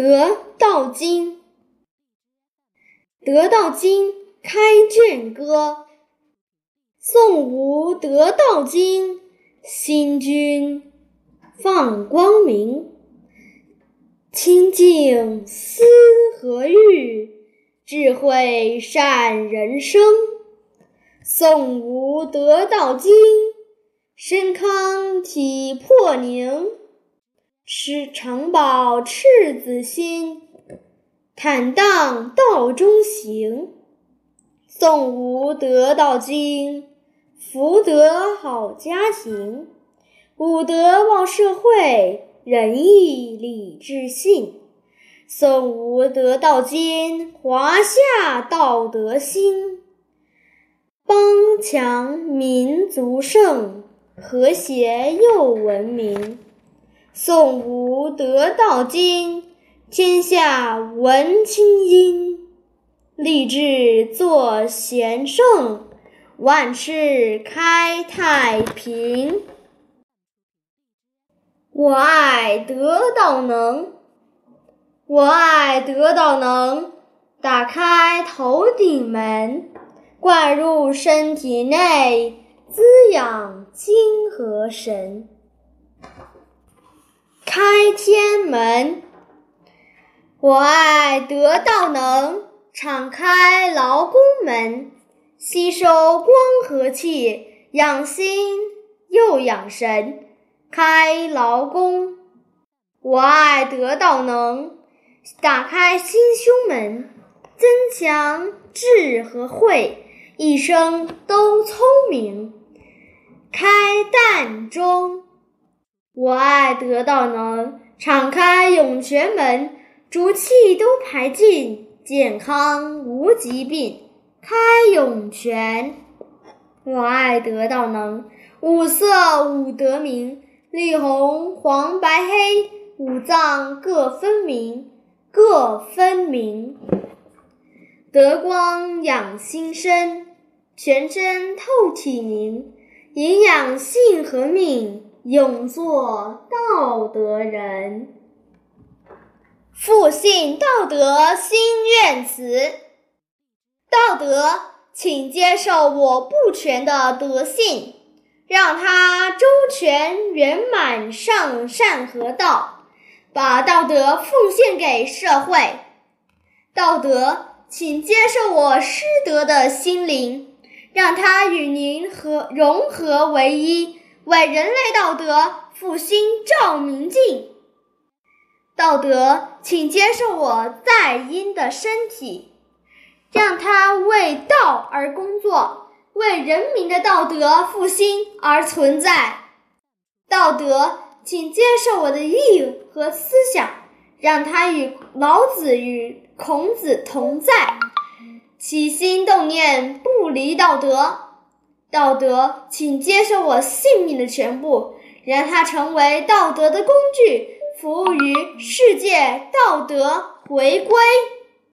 得道经，得道经开卷歌，诵无得道经，心君放光明。清净思和欲，智慧善人生。诵无得道经，身康体魄宁。持常保赤子心，坦荡道中行。诵无得道经，福德好家庭，五德旺社会，仁义礼智信。诵无得道经，华夏道德兴，邦强民族盛，和谐又文明。诵无得道经，天下闻清音。立志做贤圣，万事开太平。我爱得道能，我爱得道能，打开头顶门，灌入身体内，滋养精和神。开天门，我爱得道能，敞开劳宫门，吸收光和气，养心又养神。开劳宫，我爱得道能，打开心胸门，增强智和慧，一生都聪明。开膻中。我爱得道能，敞开涌泉门，浊气都排尽，健康无疾病。开涌泉，我爱得道能，五色五德明，绿红黄白黑，五脏各分明，各分明。德光养心身，全身透体宁，营养性和命。永做道德人，复信道德心愿词。道德，请接受我不全的德性，让它周全圆满上善合道，把道德奉献给社会。道德，请接受我失德的心灵，让它与您合融合为一。为人类道德复兴照明镜。道德，请接受我在阴的身体，让它为道而工作，为人民的道德复兴而存在。道德，请接受我的意和思想，让它与老子与孔子同在，起心动念不离道德。道德，请接受我性命的全部，让它成为道德的工具，服务于世界，道德回归。